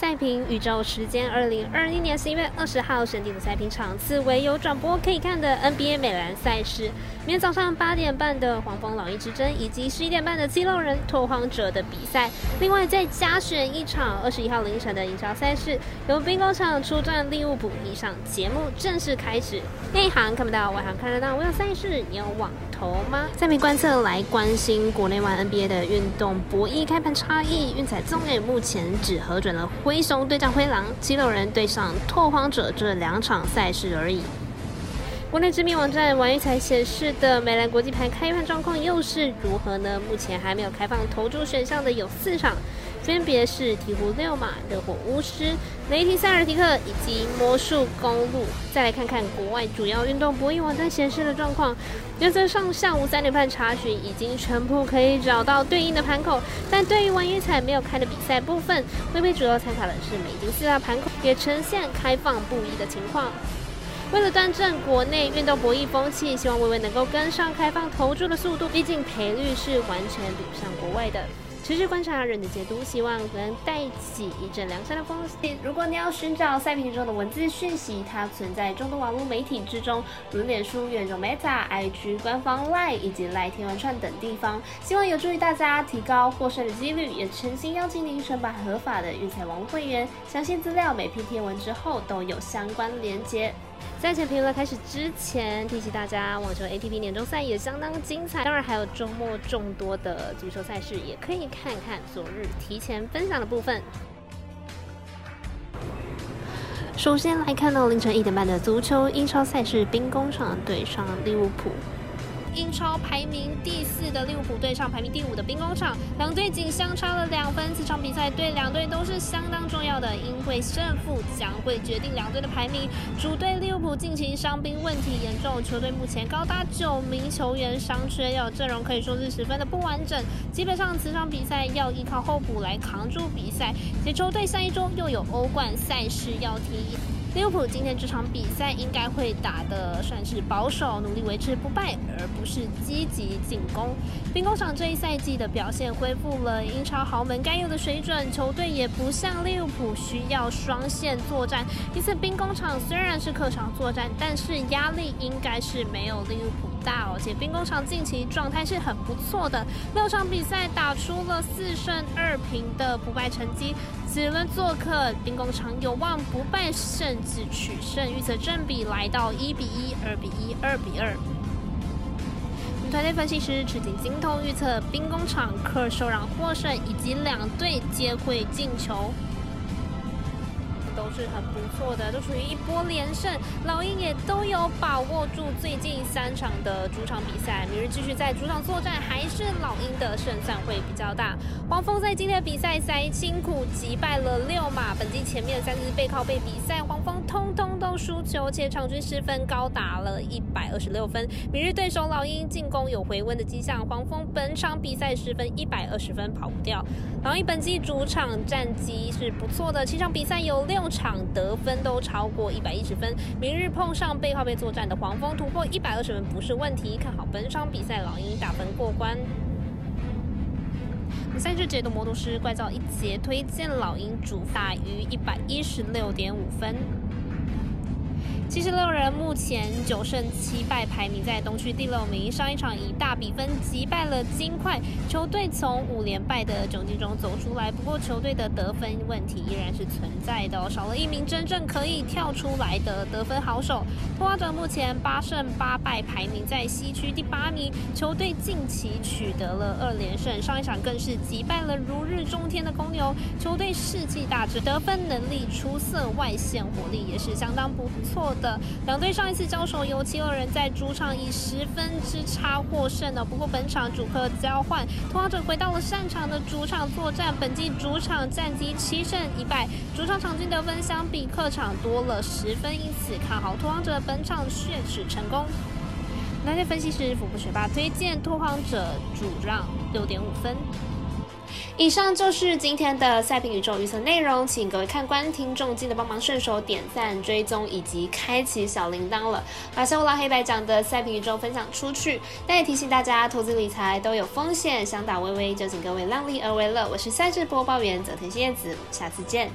赛评宇宙时间，二零二一年十一月二十号选定的赛评场次为有转播可以看的 NBA 美篮赛事。明天早上八点半的黄蜂老鹰之争，以及十一点半的七六人拓荒者的比赛。另外再加选一场二十一号凌晨的英超赛事，由兵工厂出战利物浦。以上节目正式开始。内行看不到，外行看得到。我有赛事，你有网投吗？赛评观测来关心国内外 NBA 的运动博弈开盘差异。运彩综艺目前只核准了。灰熊对战灰狼，七六人对上拓荒者这两场赛事而已。国内知名网站玩玉彩显示的美兰国际盘开盘状况又是如何呢？目前还没有开放投注选项的有四场。分别是鹈鹕六马、热火巫师、雷霆塞尔提克以及魔术公路。再来看看国外主要运动博弈网站显示的状况。原则上下午三点半查询已经全部可以找到对应的盘口，但对于玩运彩没有开的比赛部分，微微主要参考的是美金四大盘口，也呈现开放不一的情况。为了端正国内运动博弈风气，希望微微能够跟上开放投注的速度，毕竟赔率是完全比不上国外的。持续观察人的解读，希望能带起一阵良山的风。如果你要寻找赛评中的文字讯息，它存在众多网络媒体之中，如脸书、远中 Meta、IG 官方 Line 以及 lie 天文串等地方。希望有助于大家提高获胜的几率，也诚心邀请您申办合法的运彩网络会员。详细资料每篇贴文之后都有相关连接。赛前评论开始之前，提醒大家，网球 ATP 年终赛也相当精彩，当然还有周末众多的足球赛事，也可以看看昨日提前分享的部分。首先来看到凌晨一点半的足球英超赛事，兵工厂对上利物浦。英超排名第四的利物浦对上排名第五的兵工厂，两队仅相差了两分。这场比赛对两队都是相当重要的，因为胜负将会决定两队的排名。主队利物浦近期伤兵问题严重，球队目前高达九名球员伤缺，要阵容可以说是十分的不完整。基本上，此场比赛要依靠候补来扛住比赛。且球队下一周又有欧冠赛事要踢。利物浦今天这场比赛应该会打的算是保守，努力维持不败，而不是积极进攻。兵工厂这一赛季的表现恢复了英超豪门该有的水准，球队也不像利物浦需要双线作战。因此，兵工厂虽然是客场作战，但是压力应该是没有利物浦大。而且，兵工厂近期状态是很不错的，六场比赛打出了四胜二平的不败成绩。此轮做客兵工厂有望不败，甚至取胜。预测正比来到一比一、二比一、二比二。团队分析师赤井精通预测兵工厂客受让获胜，以及两队皆会进球。都是很不错的，都属于一波连胜。老鹰也都有把握住最近三场的主场比赛，明日继续在主场作战，还是老鹰的胜算会比较大。黄蜂在今天的比赛赛辛苦击败了六马，本季前面三次背靠背比赛，黄蜂通通都输球，且场均失分高达了一百二十六分。明日对手老鹰进攻有回温的迹象，黄蜂本场比赛失分一百二十分跑不掉。老鹰本季主场战绩是不错的，七场比赛有六。场得分都超过一百一十分，明日碰上背靠背作战的黄蜂，突破一百二十分不是问题。看好本场比赛老鹰打分过关。赛事解读魔术师怪造一节推荐老鹰主大于一百一十六点五分。七十六人目前九胜七败，排名在东区第六名。上一场以大比分击败了金块，球队从五连败的窘境中走出来。不过球队的得分问题依然是存在的，少了一名真正可以跳出来的得分好手。拓荒者目前八胜八败，排名在西区第八名。球队近期取得了二连胜，上一场更是击败了如日中天的公牛。球队士气大振，得分能力出色，外线火力也是相当不错。的两队上一次交手，由七六人在主场以十分之差获胜的。不过本场主客交换，拓荒者回到了擅长的主场作战，本季主场战绩七胜一败，主场场均得分相比客场多了十分，因此看好拓荒者本场血耻成功。那些分析师福布学霸推荐拓荒者主让六点五分。以上就是今天的赛评宇宙预测内容，请各位看官、听众记得帮忙顺手点赞、追踪以及开启小铃铛了，把小五郎黑白讲的赛评宇宙分享出去。但也提醒大家，投资理财都有风险，想打微微就请各位量力而为了。我是赛事播报员泽田叶子，下次见。